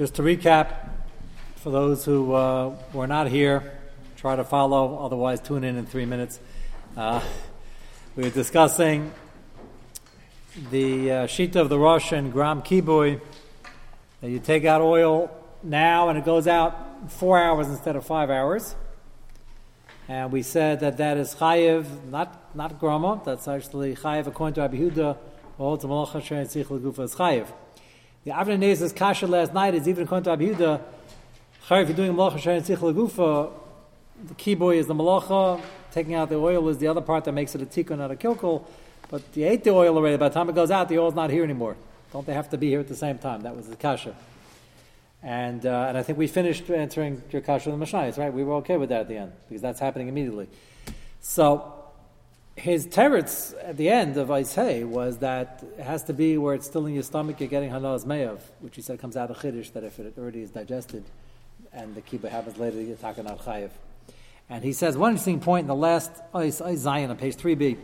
Just to recap, for those who uh, were not here, try to follow, otherwise, tune in in three minutes. Uh, we were discussing the uh, sheet of the and Gram Kibui. That you take out oil now and it goes out four hours instead of five hours. And we said that that is chayiv, not not grama. That's actually chayiv according to legufa is chayiv. The Avnei kasha last night is even according to Abihuda. Chayiv, if you're doing malacha shein tzich legufa, the keyboy is the malacha. Taking out the oil is the other part that makes it a tikkun, not a kilkul. But you ate the oil already. By the time it goes out, the oil's not here anymore. Don't they have to be here at the same time? That was the kasha. And, uh, and I think we finished answering your kasha the Mishnayos, right? We were okay with that at the end because that's happening immediately. So his teretz at the end of Isay was that it has to be where it's still in your stomach, you're getting hanaz meyav, which he said comes out of chiddush, that if it already is digested and the kibbutz happens later, you're talking about chayiv. And he says one interesting point in the last Zion on page 3b.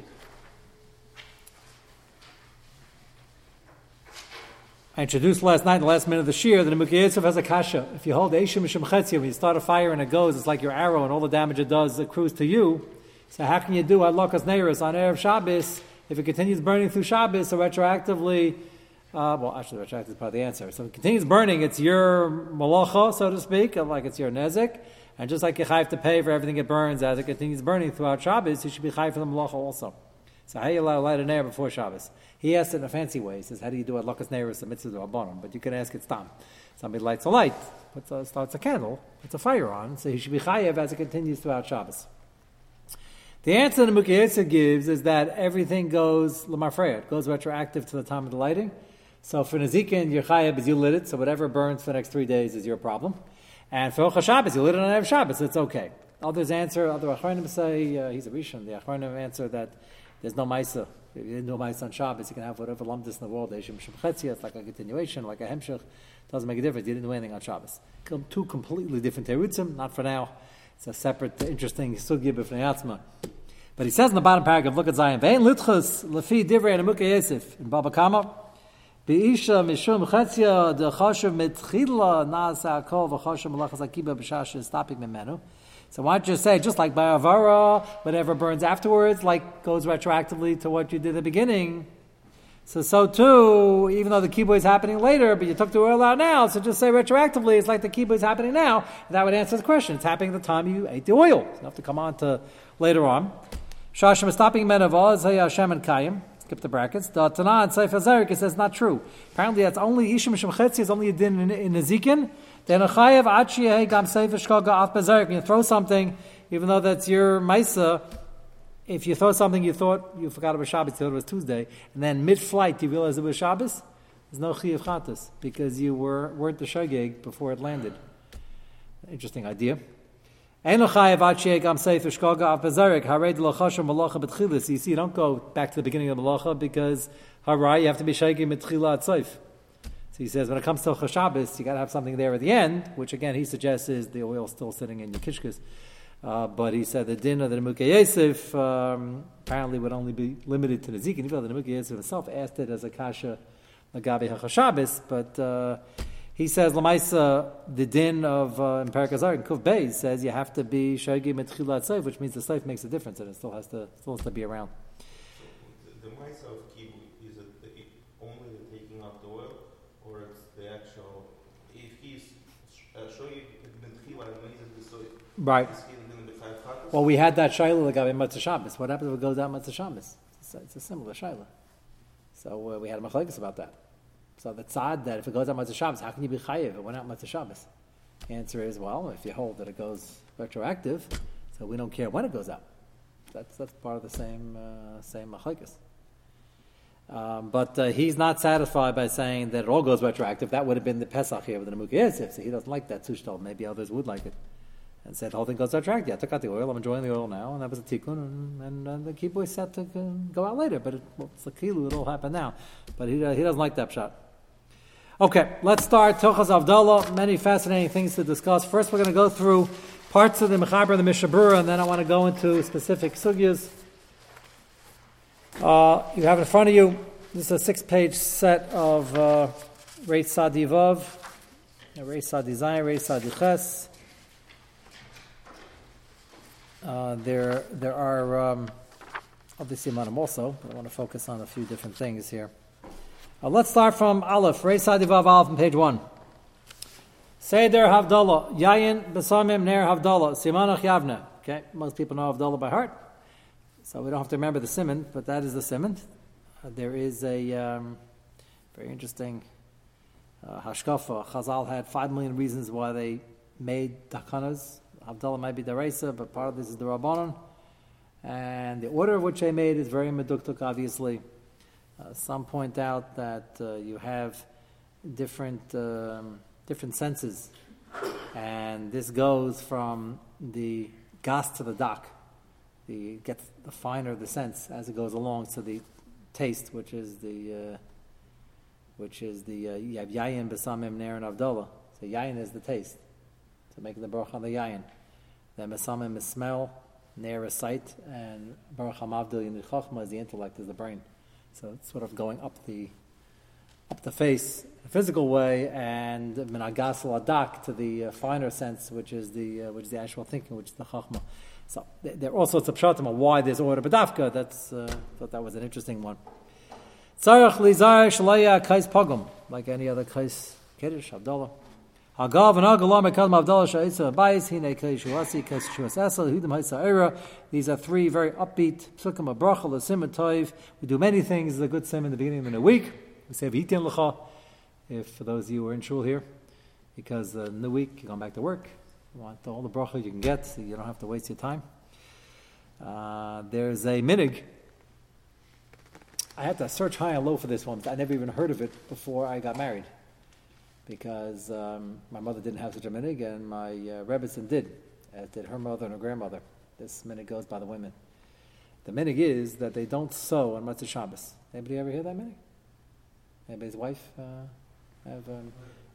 I introduced last night, in the last minute of the shir, that the Mukhi has a kasha. If you hold Eishim Mishim when you start a fire and it goes, it's like your arrow and all the damage it does accrues to you. So how can you do Adlakas Neiris on Erev Shabbos if it continues burning through Shabbos, so retroactively, uh, well, actually, retroactive is part of the answer. So if it continues burning, it's your malacha, so to speak, like it's your nezik. And just like you have to pay for everything it burns as it continues burning throughout Shabbos, you should be high for the malacha also. So how do you allow light an air before Shabbos? He asked it in a fancy way. He says, "How do you do it? Lakas neiris a mitzvah rabbanim?" But you can ask it stam. Somebody lights a light, puts a, starts a candle, puts a fire on, so he should be chayev as it continues throughout Shabbos. The answer the Mukhietza gives is that everything goes lemafreya. It goes retroactive to the time of the lighting. So for Nezikin, your chayev is you lit it, so whatever burns for the next three days is your problem. And for Rosh Shabbos, you lit it on Erev Shabbos, it's okay. Others answer, other Achronim say, uh, he's a Rishon, the Achronim answer that there's no Maisa. If you didn't do Maisa on Shabbos, you can have whatever lumdis in the world. It's like a continuation, like a Hemshech. Doesn't make a difference. You didn't do anything on Shabbos. Two completely different terutzim, not for now. It's a separate, interesting sugya b'fnei But he says in the bottom paragraph, look at Zion. Ve'en litchus lefi divrei and Yosef in Baba Kama. Be'isha mishum chetzia de choshev mitchila na'asa akol v'choshev melachas akiba b'shash stopping memenu. So why don't you say, just like by Avara, whatever burns afterwards, like goes retroactively to what you did at the beginning. So, so too, even though the kibbutz is happening later, but you took the oil out now, so just say retroactively, it's like the kibbutz is happening now. That would answer the question. It's happening at the time you ate the oil. So you to come on to later on. Shashim stopping menavah, Zay Hashem and Kayim. Skip the brackets. The Tanah and Sefer Zerik, it says not true. Apparently that's only Ishim Shem is only a din in, in Ezekiel. Then a chayev achiyeh gam sefer shkaga af bezerk. You throw something, even though that's your maisa. If you throw something you thought you forgot was Shabbos, you thought it was Tuesday, and then mid-flight you realize it was Shabbos, there's no chayev chatas because you were weren't the shogeg before it landed. Interesting idea. You see, you don't go back to the beginning of the malacha because harai, you have to be shaygig mitchila at so he says when it comes to Chashabis, you got to have something there at the end, which again he suggests is the oil still sitting in your kishkas. Uh, but he said the din of the Nemuke Yosef um, apparently would only be limited to the even though the Nemuke Yosef himself asked it as a kasha Lagabi HaChashabis, but uh, he says Lamaisa, the din of uh, in Parakazar in Kuv Bey says you have to be Shagi Metchilat Seif, which means the Seif makes a difference and it still has to still has to be around. The, the of Kibu, is it the, only the taking off the oil, or it's the actual, if he's uh, Shagi Mitchilat, so Right. Well, we had that shaila legabe matzah Shabbos. What happens if it goes out matzah Shabbos? It's a, it's a similar shaila. So uh, we had a machlekes about that. So the tzad that if it goes out matzah Shabbos, how can you be chayiv? It went out matzah Shabbos. The answer is well, if you hold that it goes retroactive, so we don't care when it goes out. That's that's part of the same uh, same machlekes. Um, but uh, he's not satisfied by saying that it all goes retroactive. That would have been the Pesach here with the Nemuk so he doesn't like that tushtal. Maybe others would like it and said the whole thing goes retroactive. I took out the oil. I'm enjoying the oil now, and that was a tikkun, and, and uh, the kibbutz set to go out later. But it, well, it's a kilu. It'll happen now. But he, uh, he doesn't like that shot. Okay, let's start Tochas Avdallah. Many fascinating things to discuss. First, we're going to go through parts of the Mechaber and the Mishabura, and then I want to go into specific sugyas. Uh, you have in front of you, this is a six page set of uh, Reit Sadivav. Reisa Design, Reisa Diches. Uh, there, there are um, obviously them also, but I want to focus on a few different things here. Uh, let's start from Aleph, Reisa Divav Aleph on page one. Seder Havdalah, Yayin Besamim Ner Havdalah, Simanach Yavna. Okay, most people know Havdalah by heart, so we don't have to remember the simon, but that is the simon. Uh, there is a um, very interesting uh, hashkafa. Chazal had five million reasons why they made takanas. Havdalah might be the raisa, but part of this is the rabbanon. And the order of which they made is very meduktuk, obviously. Uh, some point out that uh, you have different um, different senses, and this goes from the gas to the dak. The gets the finer the sense as it goes along to the taste, which is the uh, which is the uh, yayin besamim ner and avdola. So yayin is the taste, So make the baruch on the yayin. Then besamim is smell, ner is sight, and baruch hamavdil in the is the intellect, is the brain. So it's sort of going up the up the face, a physical way, and minagas adak to the uh, finer sense, which is the uh, which is the actual thinking, which is the chachma. So there are all sorts of pshatim why there's order bedafka. That's uh, thought that was an interesting one. Tzarech lizar shalaya kais pogum, like any other kais kiddush Abdullah. These are three very upbeat psukim of bracha l'simon toiv. We do many things. A good sim in the beginning of the week. We say v'hitin l'cha. If for those of you who are in shul here, because uh, in the week you're going back to work, you want all the bracha you can get, so you don't have to waste your time. Uh, there's a minig I had to search high and low for this one. I never even heard of it before I got married, because um, my mother didn't have such a minig, and my uh, Rebbetzin did, as did her mother and her grandmother. This minig goes by the women. The minig is that they don't sew on Matzah Shabbos. Anybody ever hear that minig? Anybody's wife uh, have? Um,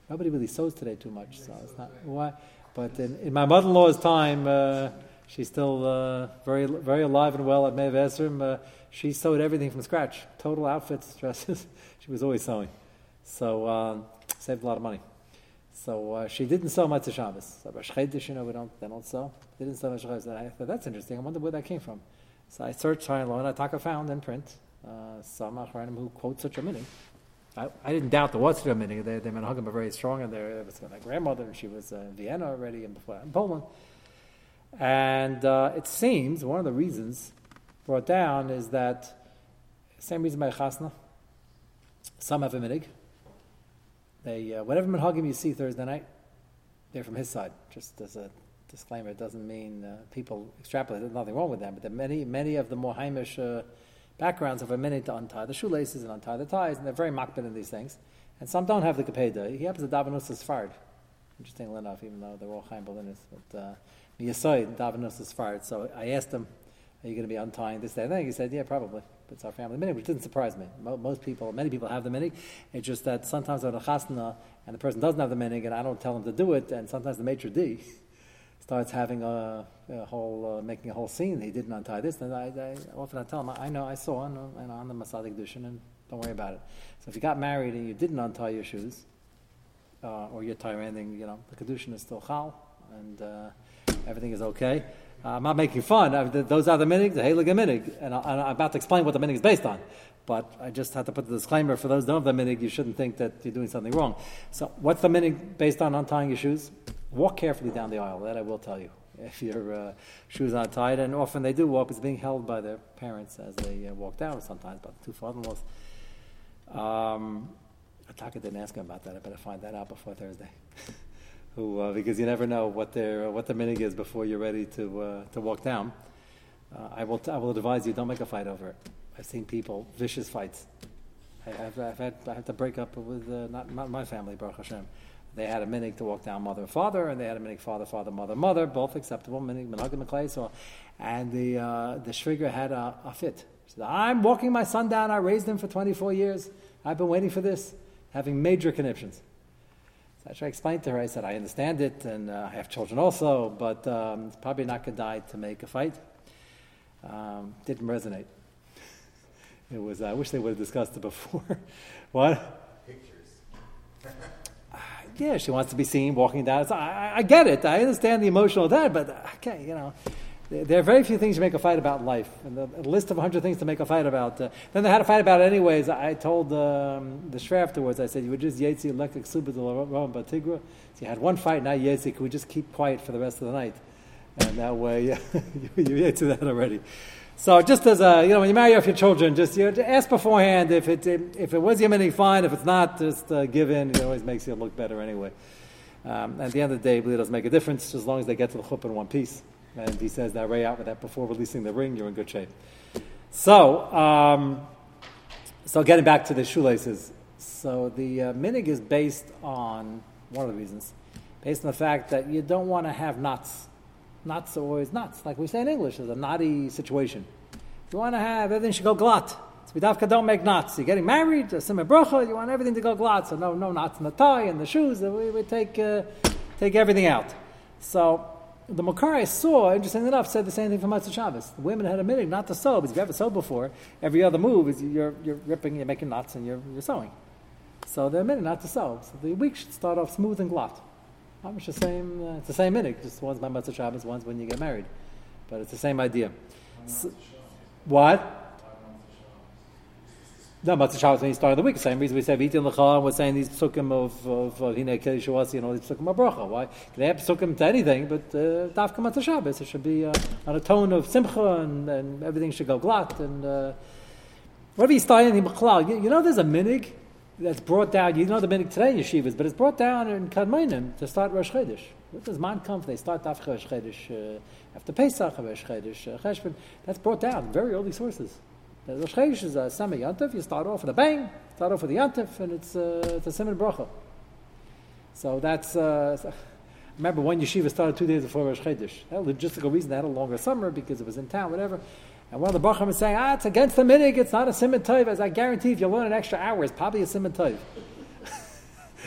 nobody really sews today too much, so it's not why. But in, in my mother-in-law's time, uh, she's still uh, very very alive and well at Mev Esrim. Uh, she sewed everything from scratch, total outfits, dresses. she was always sewing, so um, saved a lot of money. So uh, she didn't sew Matzah Shabbos. So Rosh you know, we don't they don't sew. They didn't sew Matzah Shabbos. I thought that's interesting. I wonder where that came from. So I searched high and low, and I talk found in print uh, some Achranim who quote such a meaning. I, I, didn't doubt there was such a meaning. They, they Menachem are very strong and there. Was my grandmother, and she was uh, in Vienna already, and before in Poland. And uh, it seems one of the reasons brought down is that same reason by Chasna. Some have a minig. They uh, whatever minhagim you see Thursday night, they're from his side. Just as a disclaimer, it doesn't mean uh, people extrapolate. There's nothing wrong with them, but there are many many of the more Haimish uh, backgrounds have a minute to untie the shoelaces and untie the ties, and they're very makbid in these things. And some don't have the kapeda. He happens to davenus is fard. Interestingly enough, even though they're all Chaim Bolinis, but uh, davenus is fard. So I asked him are you going to be untying this, that, and then? He said, yeah, probably. It's our family minig, which didn't surprise me. Most people, many people have the minig. It's just that sometimes on a chasna and the person doesn't have the minig, and I don't tell them to do it, and sometimes the maitre d starts having a, a whole, uh, making a whole scene. He didn't untie this, and I, I often I tell him, I know, I saw, and, and on the Masadik Dushin, and don't worry about it. So if you got married and you didn't untie your shoes, uh, or you're tie anything, you know, the Kedushin is still chal, and uh, everything is okay. Uh, I'm not making fun. Uh, those are the minig, the Helig minig, and, I, am about to explain what the minig is based on. But I just have to put the disclaimer for those who don't have the minig, you shouldn't think that you're doing something wrong. So, what's the minig based on untying your shoes? Walk carefully down the aisle. That I will tell you. If your uh, shoes aren't tied, and often they do walk, it's being held by their parents as they uh, walk down, sometimes by the two father-in-laws. Um, Ataka didn't ask him about that. I better find that out before Thursday. who uh, because you never know what their what the minig is before you're ready to uh, to walk down. Uh, I will t- I will advise you don't make a fight over it. I've seen people vicious fights. I, have I've had I had to break up with uh, not not my family Baruch Hashem. They had a minig to walk down mother and father, and they had a minig father father mother mother both acceptable minig minhagim and so and the uh, the shviger had a, a fit. Said, I'm walking my son down. I raised him for 24 years. I've been waiting for this, having major conniptions. So I tried to her, I said, I understand it, and uh, I have children also, but um, it's probably not good die to make a fight. Um, didn't resonate. It was, I wish they would have discussed it before. what? Pictures. Yeah, she wants to be seen walking down. So I, I get it. I understand the emotional that, but okay, you know. There are very few things you make a fight about in life. And the, list of 100 things to make a fight about. Uh, then they had a fight about it anyways. I told um, the Shre afterwards, I said, you were just Yetzi electric super Ram Batigra. So you had one fight, now Yetzi, can we just keep quiet for the rest of the night? And that way, yeah, you Yetzi that already. So just as a, you know, when you marry off your children, just you know, ask beforehand if it, if it was Yemeni, fine. If it's not, just uh, give in. It always makes you look better anyway. Um, at the end of the day, it really doesn't make a difference as long as they get to the chuppah in one piece. And he says that right out with that before releasing the ring, you're in good shape. So, um, so getting back to the shoelaces. So the uh, minig is based on one of the reasons, based on the fact that you don't want to have knots. Knots are always knots, like we say in English. There's a knotty situation. If you want to have everything should go glatt. So Bidavka don't make knots. You're getting married, a simmer you want everything to go glatt. So no, no knots in the tie and the shoes. We, we take uh, take everything out. So the Makar saw, interestingly enough, said the same thing for Matzah Shabbos. The women had a minute not to sew, because if you ever sewed before, every other move is you're, you're ripping, you're making knots, and you're, you're sewing. So they're a minute not to sew. So the week should start off smooth and glatt. It's the same, uh, it's the same minute, just one's by Matzah Shabbos, one's when you get married. But it's the same idea. So, what? No, Matzah Shabbos when you start the week. Same reason we say Vitin Lecha, we're saying these psukim of of Hine Keli Shawasi and all these psukim of bracha. Why? Can They have psukim to anything, but uh, Dafka Shabbos. It should be uh, on a tone of simcha and, and everything should go glatt. And uh, whatever you start anything, you, you know there's a minig that's brought down, you know the minig today in yeshivas, but it's brought down in Kadmainim to start Rosh Chodesh. What does man come? They start Dafka Rosh Chodesh uh, after Pesach, Rosh Chodesh, uh. That's brought down, very early sources. The Rosh Chodesh is a Sema Yantif. You start off with a bang, start off with the Yantif, and it's, uh, it's a Simon Bracha. So that's. Uh, remember, one yeshiva started two days before Rosh. That logistical reason they had a longer summer because it was in town, whatever. And one of the Bracham is saying, ah, it's against the minig, it's not a Simon Tov. As I guarantee, if you learn an extra hour, it's probably a Simon Tov.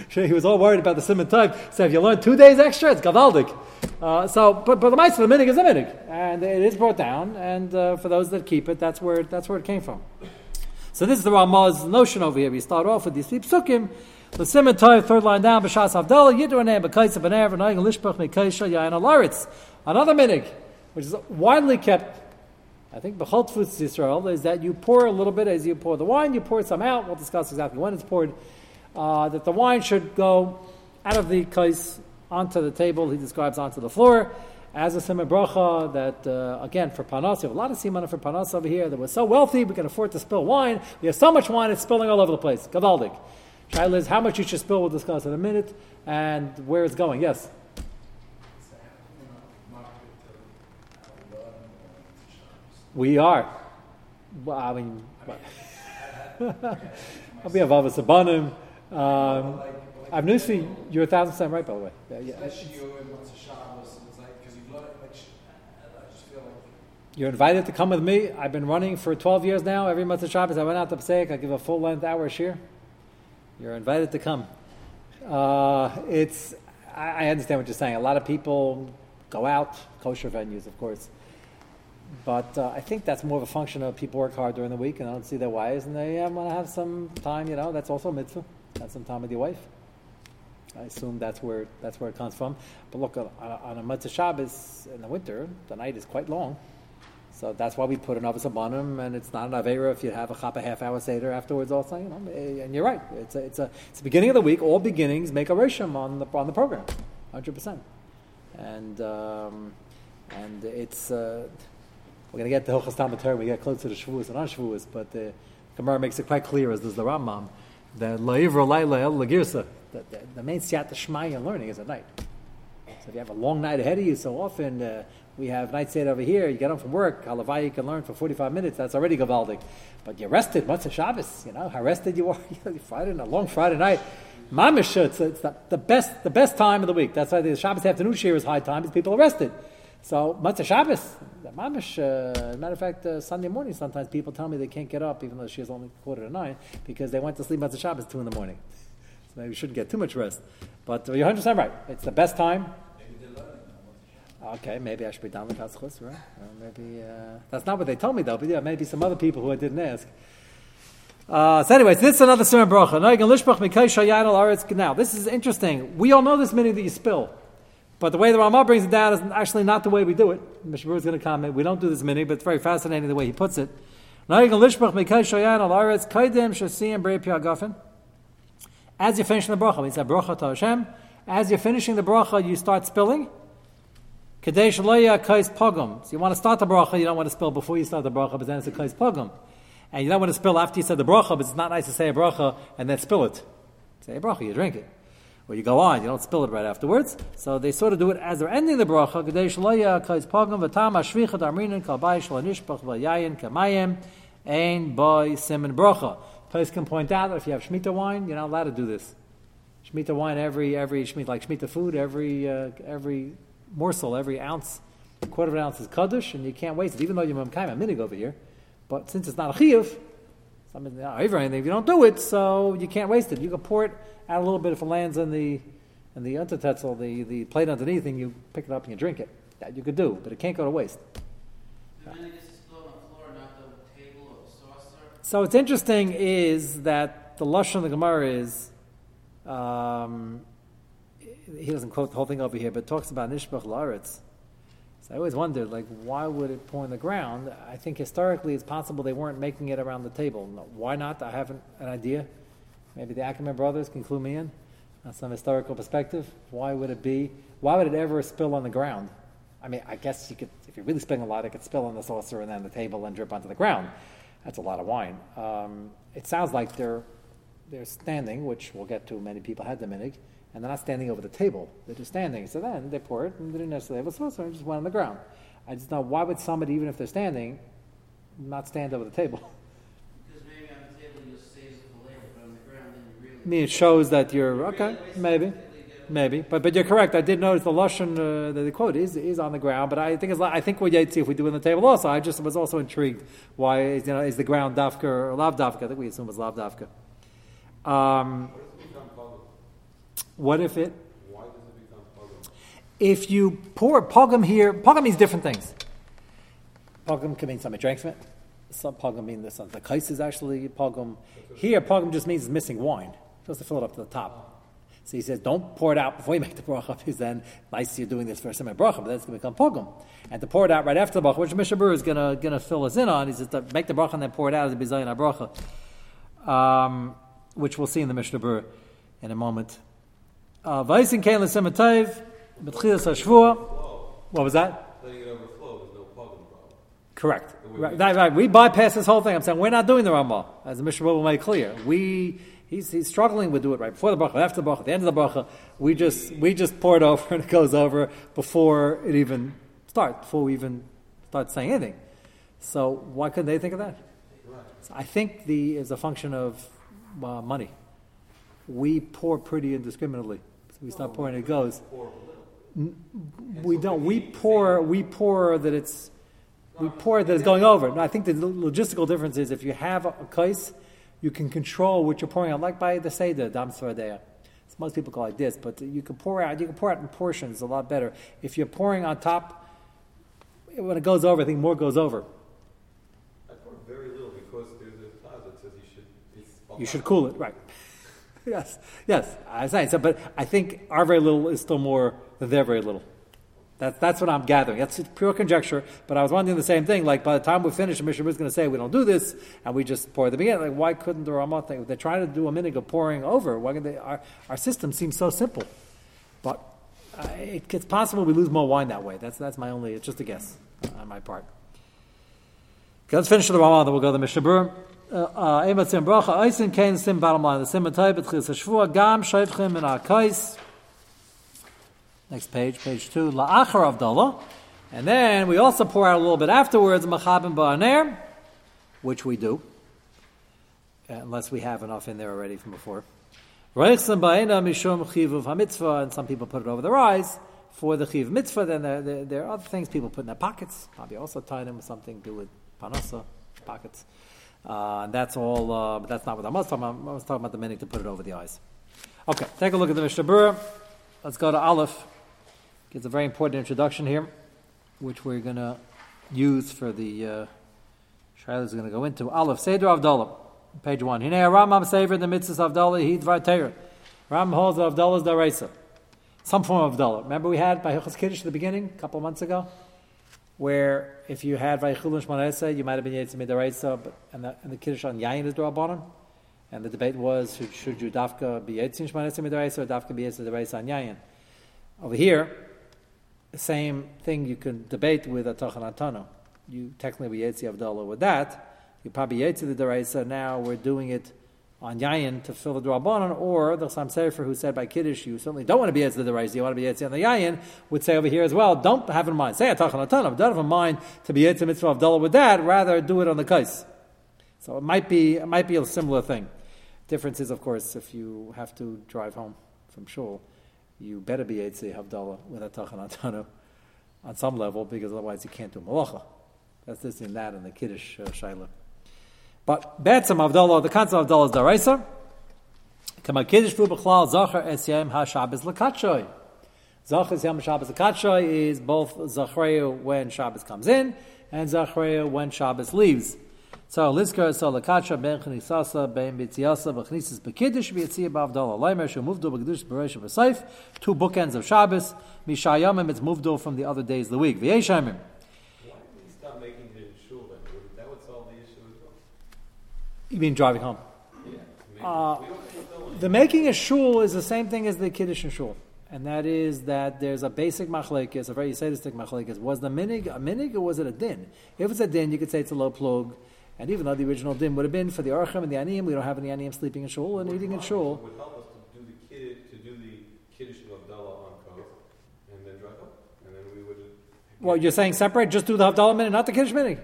he was all worried about the Simon Tov. So if you learn two days extra, it's Gavaldik. Uh, so, but, but the mice the minig is a minig, and it is brought down. And uh, for those that keep it, that's where that's where it came from. So this is the Ramah's notion over here. We start off with these three psukim. The Simon Tov, third line down, B'shas Avdallah, Yidraneh, B'kaitza B'ner, V'nayim, Lishpach, Mekaisha, Yain Alaritz. Another minig, which is widely kept, I think, B'chol Tfutz Yisrael, is that you pour a little bit as you pour the wine, you pour some out. We'll discuss exactly when it's poured. Uh, that the wine should go out of the kais onto the table, he describes onto the floor, as a simon bracha that, uh, again, for panas, we have a lot of simon for panas over here that we're so wealthy, we can afford to spill wine. We have so much wine, it's spilling all over the place. Gavaldik. Shaila is how much you should spill, we'll discuss in a minute, and where it's going. Yes? We are. Well, I mean, I'll be a Vavasabanim. Um, for you. You're a thousand percent right, by the way. Yeah, yeah. You're invited to come with me. I've been running for 12 years now. Every month of Shabbos, I went out to Passaic. I give a full length hour shir. You're invited to come. Uh, it's. I, I understand what you're saying. A lot of people go out, kosher venues, of course. But uh, I think that's more of a function of people work hard during the week and I don't see their wives and they want to have some time, you know, that's also a mitzvah. Have some time with your wife. I assume that's where that's where it comes from. But look, on a, on a Matzah Shabbos in the winter, the night is quite long. So that's why we put an Avos Abanim, and it's not an Avera if you have a chap a half hour Seder afterwards also. You know, and you're right. It's a, it's, a, it's the beginning of the week. All beginnings make a Risham on the, on the program, 100%. And, um, and it's, uh, we're going to get to Hilchas Talmud we get closer to the Shavuos and non-Shavuos, but the Gemara makes it quite clear, as does the Rambam, that La'ivra Laila El Lagirsa, the, the, the main Siyat Shema you're learning is at night. So if you have a long night ahead of you, so often uh, we have night state over here, you get home from work, Halavai you can learn for 45 minutes, that's already Gavaldik. But you're rested, what's a Shabbos? You know, how rested you are, Friday, a long Friday night. Mamish, it's, it's the, the, best, the best time of the week. That's why the Shabbos afternoon share is high time, because people are rested. So, Matzah Shabbos, Mamish, uh, matter of fact, uh, Sunday morning, sometimes people tell me they can't get up, even though she is only quarter to nine, because they went to sleep Matzah Shabbos 2 in the morning. So maybe we shouldn't get too much rest. But you're 100% right. It's the best time. Okay, maybe I should be down with Katzchus, right? Or maybe, uh, that's not what they told me though, but yeah, maybe some other people who I didn't ask. Uh, so anyways, this is another simon bracha. Now, this is interesting. We all know this many that you spill. But the way the Ramah brings it down is actually not the way we do it. Mishabur is going to comment. We don't do this many, but it's very fascinating the way he puts it. As you're finishing the bracha, means bracha to Hashem. As you're finishing the bracha, you start spilling. Kadesh pogum. So you want to start the bracha, you don't want to spill before you start the bracha, but then it's a kais pogum. And you don't want to spill after you said the bracha, but it's not nice to say a bracha and then spill it. Say a bracha, you drink it. Or you go on, you don't spill it right afterwards. So they sort of do it as they're ending the bracha. Simon bracha. Place can point out that if you have shmita wine, you're not allowed to do this. Shmita wine every every shmita like shmita food every uh, every morsel every ounce, quarter of an ounce is kaddish, and you can't waste it. Even though you're mamkaim a minig over here, but since it's not a chiyuv, something over anything, if you don't do it, so you can't waste it. You can pour it add a little bit if it lands in the in the untertetzel, the, the plate underneath, and you pick it up and you drink it. That you could do, but it can't go to waste. So what's interesting is that the lashon of the Gemara is, um, he doesn't quote the whole thing over here, but talks about nishbach laretz. So I always wondered, like, why would it pour in the ground? I think historically it's possible they weren't making it around the table. Why not? I haven't an idea. Maybe the Ackerman brothers can clue me in on some historical perspective. Why would it be? Why would it ever spill on the ground? I mean, I guess you could, if you're really spilling a lot, it could spill on the saucer and then the table and drip onto the ground. That's a lot of wine. Um, it sounds like they're they're standing, which we'll get to. Many people had the minig and they're not standing over the table. They're just standing. So then they pour it, and they didn't necessarily have a saucer, just went on the ground. I just know why would somebody, even if they're standing, not stand over the table? Because maybe on the table you save the label, but on the ground then you really. I mean, it shows that you're okay, maybe, maybe. But but you're correct. I did notice the lashon uh, the quote is is on the ground. But I think it's I think we see if we do it on the table also. I just was also intrigued why you know is the ground dafka or lav dafka? I think we assume it was lav dafka. Um, what if it? Why does it become pogum? If you pour pogum here, pogum means different things. Pogum can mean something drank from it. Some pogum mean this. The kais is actually pogum. Here, pogum just means it's missing wine. Just to fill it up to the top. So he says, don't pour it out before you make the bracha, because then nice you're doing this for a semi bracha, but then it's going to become pogum. And to pour it out right after the bracha, which Mishabur is going to going to fill us in on, he says to make the bracha and then pour it out as a bizayin bracha, um, which we'll see in the Mishnah Berurah in a moment. Vaisin Kain HaShavua. What was that? Letting it overflow, there's no problem. Correct. Right, right, right. We bypass this whole thing. I'm saying we're not doing the Ramah, as the Mishnah will make clear. We he's, he's struggling with do it right before the bracha, after the bracha, at the end of the bracha. We just we just pour it over and it goes over before it even starts, before we even start saying anything. So why couldn't they think of that? So I think the is a function of uh, money. We pour pretty indiscriminately. So we start pouring, it goes. N- We don't. We pour. We pour that it's. We pour that it's going over. No, I think the logistical difference is if you have a, a kais, you can control what you're pouring out, like by the seder dam svardeya. So most people call it this, but you can pour out. You can pour out in portions a lot better. If you're pouring on top, when it goes over, I think more goes over. I pour very little because there's a clause that says you should. You should cool it, right? yes, yes. I'm saying so, but I think our very little is still more than their very little. That's that's what I'm gathering. That's pure conjecture. But I was wondering the same thing. Like by the time we finish, the Mishnah is going to say we don't do this, and we just pour the beginning. Like why couldn't the Ramah thing? They're trying to do a minute of pouring over, why can they? Our, our system seems so simple, but uh, it, it's possible we lose more wine that way. That's that's my only. It's just a guess on my part. Okay, let's finish the Ramah, then we'll go to the Mishnah Berurah. Emet sim bracha, sim bottom line. The sim atay betchis gam in. Next page, page two. La'achar avdallah. And then we also pour out a little bit afterwards, machabim ba'aner, which we do, uh, unless we have enough in there already from before. Reichsim ba'ena mishum chivuv hamitzvah, and some people put it over their eyes for the chiv mitzvah. Then there, there, there are other things people put in their pockets. Probably also tie them with something to do with panasa pockets. Uh, that's all, uh, that's not what I was talking about. I was talking about the minute to put it over the eyes. Okay, take a look at the Mishnah. Let's go to Aleph. Gives a very important introduction here, which we're going to use for the uh, Shiloh is going to go into. Aleph, Seder Avdallah. page one. Hine Rambam Sefer the mitzvahs Avdallah he dvar Torah. Rambam holds that Avdallah is daraisa. Some form of Avdallah. Remember we had by Hilchas Kiddush at the beginning, a couple of months ago, where if you had Vaychul and Shmonesa, you might have been Yetzim Midaraisa, but and the, and the Kiddush on Yayin is Drabanan. And the debate was should, should you dafka be Yetzim Shmonesa Midaraisa or dafka be Yetzim Midaraisa on Yayin. Over here, the same thing you can debate with a Tachan Antano. You technically be Yetzi Avdallah with that. You probably Yetzi the Deraisa. Now we're doing it on Yayin to fill the Drabanan, or the Sam Sefer who said by Kiddush, you certainly don't want to be Yetzi the Deraisa, you want to be Yetzi on the Yayin, would say over here as well, don't have in mind, say a Tachan Antano, don't have in mind to be Yetzi Mitzvah Avdallah with that, rather do it on the Kais. So it might be, it might be a similar thing. Difference is, of course, if you have to drive home from Shul you better be Eitzei Havdalah with a Tachan Antanu on some level, because otherwise you can't do Malacha. That's this and that in the Kiddush uh, Shaila. But Betzim Havdalah, the concept of Havdalah is Daraisa. Kama Kiddush Fu Zachar Es Yom HaShabbos L'Katshoy. Zachar Es Yom HaShabbos L'Katshoy is both Zachreu when Shabbos comes in, and Zachreu when Shabbos leaves. So Lizkar so Lakacha ben Chnisasa ben Bitziasa b'Chnisis b'Kiddush b'Yitzia b'Avdallah Leimer shu moved b'Kiddush b'Reish b'Seif two bookends of Shabbos Mishayamim it's moved from the other days of the week V'Yeshayimim Why did we stop making it in shul then? Would- That would solve the issue as well. You mean driving home Yeah. Uh, we don't fulfill any. the making a shul is the same thing as the Kiddush and shul and that is that there's a basic machlekes a very sadistic machlekes was the minig a minig or was it a din if it's a din you could say it's a low plug and even though the original din would have been for the archim and the aniyim, we don't have any aniyim sleeping in shul and eating in shul. Would help us to do the kid, to do the Kiddush of Abdallah on Kos, and then drive home. And then we would. Well, you're saying separate, just do the Havdalah minute, not the Kiddush minute.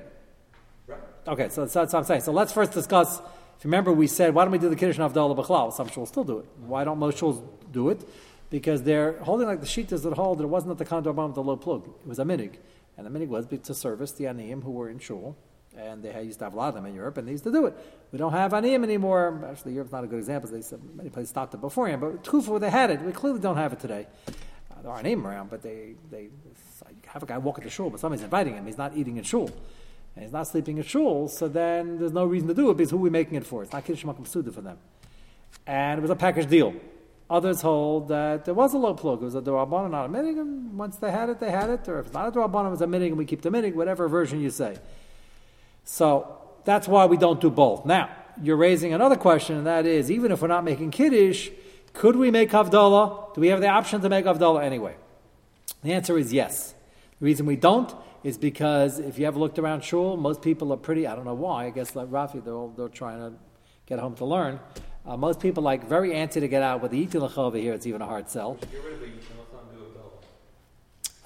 Okay, so that's, that's what I'm saying. So let's first discuss. If you remember, we said, why don't we do the Kiddush and Havdalah B'chlal? Some shuls still do it. Why don't most shuls do it? Because they're holding like the shitas that hold that it wasn't at the Kandar of the low plug. It was a minig. And the minig was to service the aniyim who were in shul. And they used to have a lot of them in Europe, and they used to do it. We don't have aniyim anymore. Actually, Europe's not a good example. They said many places stopped it beforehand. But Kufa, they had it. We clearly don't have it today. Uh, there are aniyim around, but they, they have a guy walking to shul, but somebody's inviting him. He's not eating in shul. And he's not sleeping in shul, so then there's no reason to do it because who are we making it for? It's not Kiddush Makom Suda for them. And it was a package deal. Others hold that there was a low plug. It was a Durabana, not a minig, once they had it, they had it. Or if it's not a Durabana, it was a minig, we keep the minig, whatever version you say. So that's why we don't do both. Now, you're raising another question, and that is even if we're not making Kiddush, could we make Havdalah? Do we have the option to make Havdalah anyway? The answer is yes. The reason we don't is because if you ever looked around shul, most people are pretty, I don't know why, I guess like Rafi, they're, all, they're trying to get home to learn. Uh, most people like very antsy to get out with the Yitin over here, it's even a hard sell. Get rid of it, and let's not do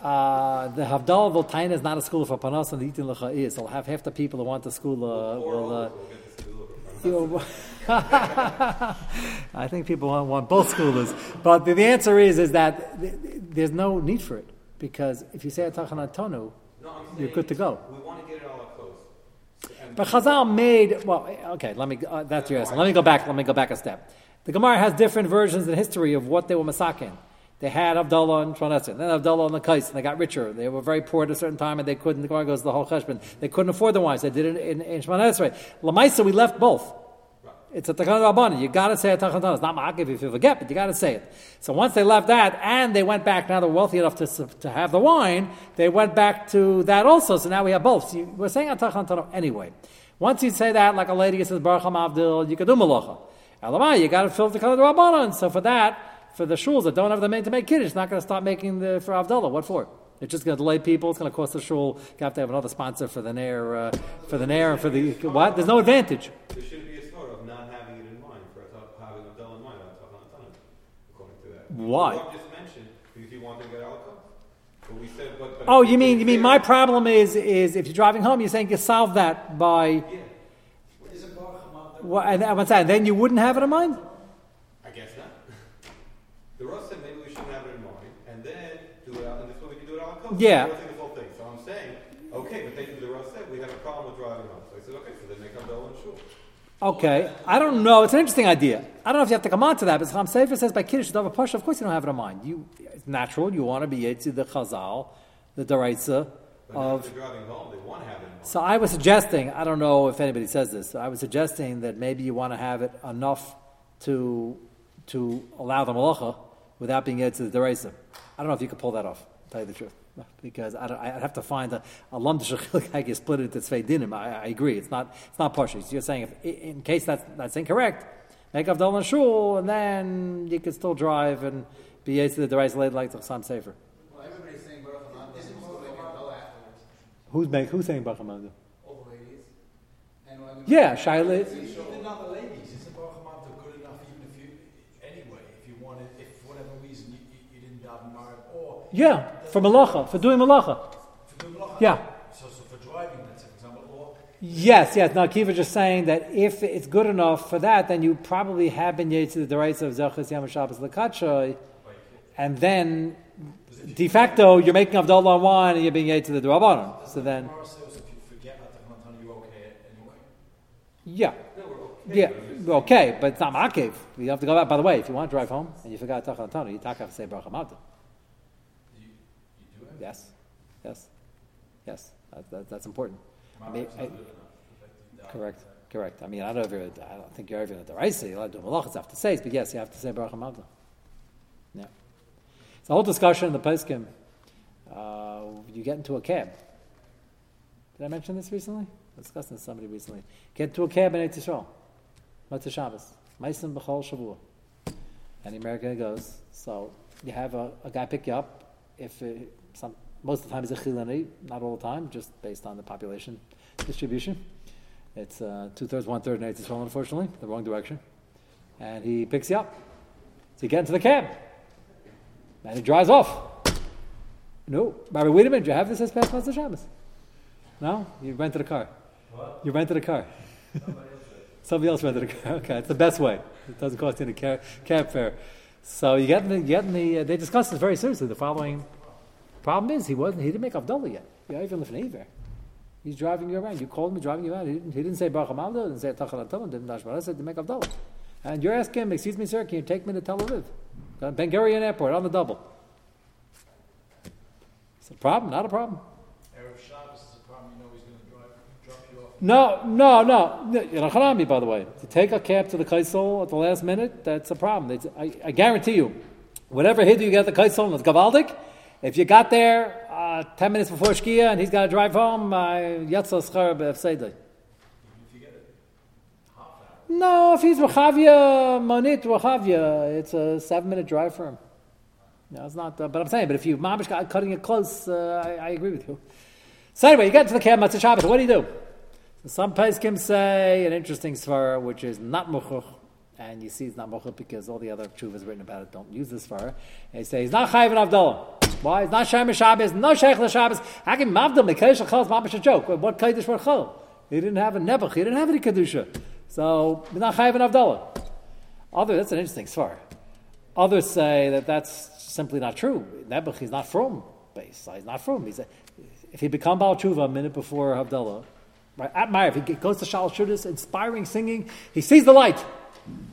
Abdallah. Uh, the Havdalah Voltaina is not a school for Panos, and the Yitin Lecha is. They'll have half the people who want the school uh, will. Uh, also, we'll get this to do it. you know, I think people want, want both schoolers. But the, the answer is, is that th- th- there's no need for it. Because if you say a Tachanat Tonu, No, you're good to go. We want to get it all close. And But Chazal made well. Okay, let me. Uh, that's your answer. Let me go back. Let me go back a step. The Gemara has different versions in history of what they were masakin. They had Abdullah and Troneser, then Abdullah and the Kais, and they got richer. They were very poor at a certain time, and they couldn't. The Gemara goes the whole cheshbon. They couldn't afford the wines. They did it in, in Shemana Esrei. Lamaisa, we left both. It's a Tachan Rabbanan. You got to say a Tachan It's not Ma'akiv if you forget, but you got to say it. So once they left that, and they went back, now they're wealthy enough to, to have the wine, they went back to that also. So now we have both. So you, we're saying a Tachan Tano anyway. Once you say that, like a lady says Baruch Abdul, you can do Malacha. Elamai, you got to fill the Tachan Rabbanan. So for that, for the shuls that don't have the main to make Kiddush, it's not going to stop making the for Avdullah. What for? It's just going to delay people. It's going to cost the shul. You have to have another sponsor for the nair, uh, for the nair, and for the what? There's no advantage. there shouldn't be a sort of not having it in mind for a top, having Abdallah in mind on top on time, according to that. Why? Well, just mentioned because you want to get out But we said, but, but Oh, you mean you mean my problem is is if you're driving home, you're saying you solve that by Yeah, Isn't Baruch Hamad the what? And that? Then you wouldn't have it in mind. I guess not. the Ross said maybe we shouldn't have it in mind, and then do it out, and this way we can do it out close. Yeah. this whole thing. So I'm saying, okay, but then the Ross said we have a problem with driving home. So I said, okay, so then make Abdallah and shul. Okay, I don't know. It's an interesting idea. I don't know if you have to come on to that, but Cham Sefer says by Kiddush Dava Pasha, of course you don't have it in mind. You, it's natural. You want to be Yetzi the Chazal, the Daraisa of that they're driving home, they want to have it in mind. So I was suggesting, I don't know if anybody says this, I was suggesting that maybe you want to have it enough to to allow the malacha without being to the deresa. I don't know if you could pull that off, to tell you the truth. Because I don't, I'd have to find a, a lump I can split into tzvei dinim. I, I agree. It's not it's not partial. You're saying if, in case that's, that's incorrect, make Avdol and Shul, and then you could still drive and be able to the deresa later like the Chassam Sefer. Well, everybody's saying Baruch Hamad, isn't supposed to make Who's, make, who's saying Baruch Hamadu? all the ladies. And when we- Yeah, Shaila. Even not the ladies, isn't Baruch Hamad good enough even if you, anyway, if you wanted, if for whatever reason you, you, you didn't daven Marib or Yeah, for malacha, for doing malacha. for doing malacha? Yeah. So, so for driving, that's an example, or Yes, yes. Now, Kiva just saying that if it's good enough for that, then you probably have been yet to the rights of Zechus Yom Shabbos Lekatshoy, and then de facto you're making Avdullah on one and you're being yet to the Rabbanon. So then, if you forget at the Matan, you're okay anyway. yeah, No, we're okay. Yeah, but it's- we're okay, but it's not Makiv. You have to go back. By the way, if you want to drive home and you forgot Tachan Tanu, you talk have to say Baruch Hamad. You, you do it? Yes, yes, yes. That, that, that's important. I mean, I- not good enough. If you daven. Correct, correct. I mean, I don't know if you're, I don't think you're even at the right say. You're allowed to do malachas after says, but yes, you have to say Baruch. Yeah. It's a whole discussion in the poskim. Uh, you get into a cab. Did I mention this recently? I discussed this with somebody recently. Get into a cab in Eretz Yisrael. Motzei Shabbos. Meisim b'chol shavua. And the American goes. So you have a, a guy pick you up. If it, some, most of the time he's a chilani, not all the time, just based on the population distribution. It's uh, two thirds, one third and in Eretz Yisrael, unfortunately, the wrong direction. And he picks you up. So you get into the cab. And he drives off. No, Rabbi, wait a minute, do you have this as past Motzei Shabbos? No? You rented a car. What? You rented a car. Somebody else rented a car. Okay, it's the best way. It doesn't cost you any cab, cab fare. So you get in the, get in the uh, they discussed this very seriously. The following problem is he wasn't he didn't make Avdullah yet. You even live in. He's driving you around. You called him driving you around. He didn't, he didn't say Baruch Hamaldo, didn't say Atom, didn't said to make Avdullah. And you're asking him, excuse me, sir, can you take me to Tel Aviv? Ben Gurion Airport on the double. It's a problem, not a problem. Erev Shabbos is a problem, you know he's going to drive, drop you off. No, no, no. In a Hanami, by the way, to take a cab to the Kaisel at the last minute, that's a problem. It's, I, I guarantee you, whatever hit you get the Kaisel it's Gavaldik, if you got there uh, 10 minutes before Shkia and he's got to drive home, Yatza Schar B'Efseidai. No, if he's Rachavia, Monit, Rachavia, it's a seven minute drive for him. No, it's not, uh, but I'm saying, but if you Mamish got cutting it close, uh, I, I agree with you. So anyway, you get to the Cab Matzah Shabbos, what do you do? So some Peskim say an interesting svara, which is not muchuch, and you see it's not muchuch because all the other chuvas written about it don't use this svara. They say he's not chayiv in Avdallah. Why? He's not Shem Shabbos, no Sheikh Shabbos. How can Mavdal Mekadosh Chol is mamish a joke? What Kaddish for Chol? He didn't have a nebuch. He didn't have any kedusha. So he's not chayiv in Avdallah. Other, that's an interesting svara. Others say that that's simply not true. Nebuch, he's not from base. He's not from. He's a, if he become Baal Tshuva a minute before Havdalah, right, at Meir, if he goes to Shal Shudas, inspiring singing, he sees the light.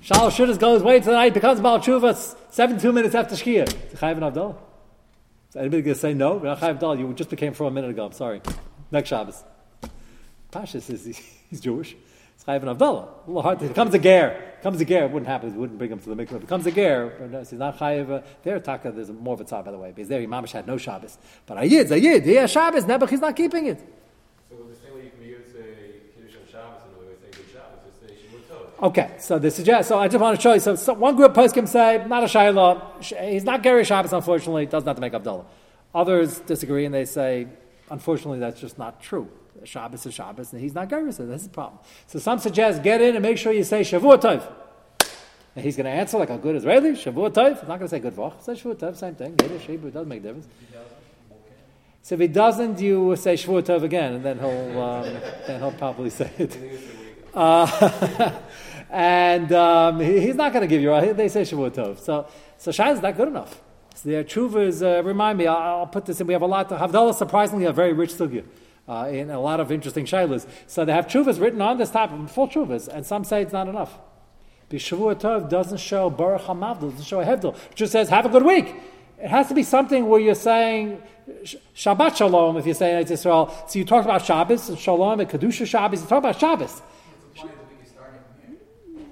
Shal Shudas goes, waits the night, becomes Baal Tshuva, s- 72 minutes after Shkia. Is Chayiv and Havdalah? Is anybody going to say no? Chayiv Havdalah, you just became from a minute ago, I'm sorry. Next Shabbos. Pashas says he's, Jewish. It's Chayiv and Havdalah. A little hard to, it comes a ger. Comes a ger, it wouldn't happen, it wouldn't bring him to the mikveh. It becomes a ger, no, he's not Chayiv. Uh, there, Taka, there's more of a tzar, by the way, because there, Imamish had no Shabbos. But Ayid, Ayid, he has Shabbos, Nebuch, he's not keeping it. So the same way you can use a Kiddush on Shabbos and the way we say Good Shabbos, just say Shavua Tov. Okay, so the suggest. So I just want to show you. So, so one group post can say not a shayla. He's not Gary Shabbos, unfortunately. Doesn't have to make Abdullah. Others disagree and they say, unfortunately, that's just not true. Shabbos is Shabbos, and he's not Gary. So that's the problem. So some suggest get in and make sure you say Shavua Tov. And he's going to answer like a good Israeli, Shavua Tov. He's not going to say good Vach. Say Shavua Tov, same thing. Yiddish, it doesn't make a difference. So if he doesn't, you say Shavua Tov again, and then he'll um, then he'll probably say it. Uh, and um, he, he's not going to give you. They say Shavua Tov. So so Shai is not good enough. So their chuvas uh, remind me. I'll, I'll put this in. We have a lot. To, Havdalah surprisingly a very rich sugya. Uh, in a lot of interesting shaylas. So they have chuvas written on this topic, full chuvas, and some say it's not enough. Because Shavua Tov doesn't show Baruch HaMavdil, doesn't show a Hevdil. It just says, have a good week. It has to be something where you're saying, Shabbat Shalom, if you're say in Israel. So you talk about Shabbos and Shalom and Kedusha Shabbos. You talk about Shabbos. What's the point of the week is starting from here?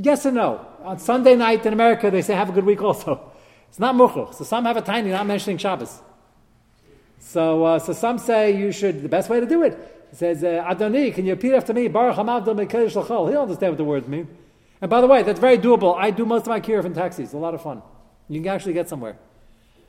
Yes and no. On Sunday night in America, they say have a good week also. It's not muchach. So some have a tiny, not mentioning Shabbos. So, uh, so some say you should, the best way to do it, says, uh, Adoni, can you repeat after me? Baruch Hamavdil Mekedesh L'chol. He'll understand what the words mean. And by the way, that's very doable. I do most of my kiruv in taxis. A lot of fun. You can actually get somewhere.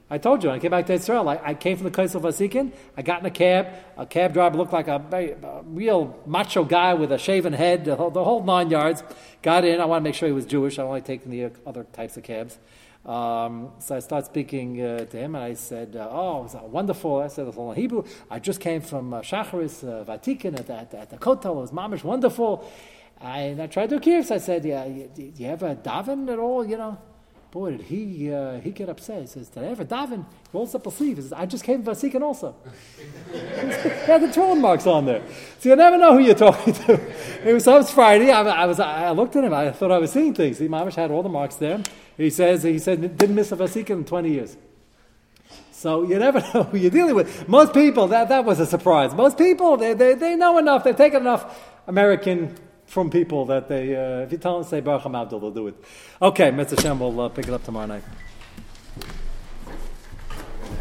I told you, when I came back to Israel, I, I came from the Kaisel Vasikin, I got in a cab, a cab driver looked like a, a real macho guy with a shaven head, the whole, the whole nine yards. Got in, I want to make sure he was Jewish, I don't like taking the other types of cabs. Um, so I started speaking uh, to him, and I said, uh, "Oh, it was wonderful." I said, "It's all in Hebrew." I just came from uh, Shacharis, uh, Vasikin at, at, at the Kotel. It was mamish wonderful. I, and I tried to kids. I said, "Yeah, you, do you ever daven at all?" You know, boy, did he uh, he get upset. He says, "Did I ever daven?" He rolls up a sleeve. He says, "I just came from Vasikin also." he had the throwing marks on there, so you never know who you're talking to. It was, so it was Friday. I, I was I looked at him. I thought I was seeing things. He mamish had all the marks there. He says he said didn't miss a Vasikin in 20 years. So you never know who you're dealing with. Most people, that, that was a surprise. Most people, they, they, they know enough. They've taken enough American from people that they, uh, if you tell them to say Baruch HaMavdil, they'll do it. Okay, Mr. Shem, we'll uh, pick it up tomorrow night.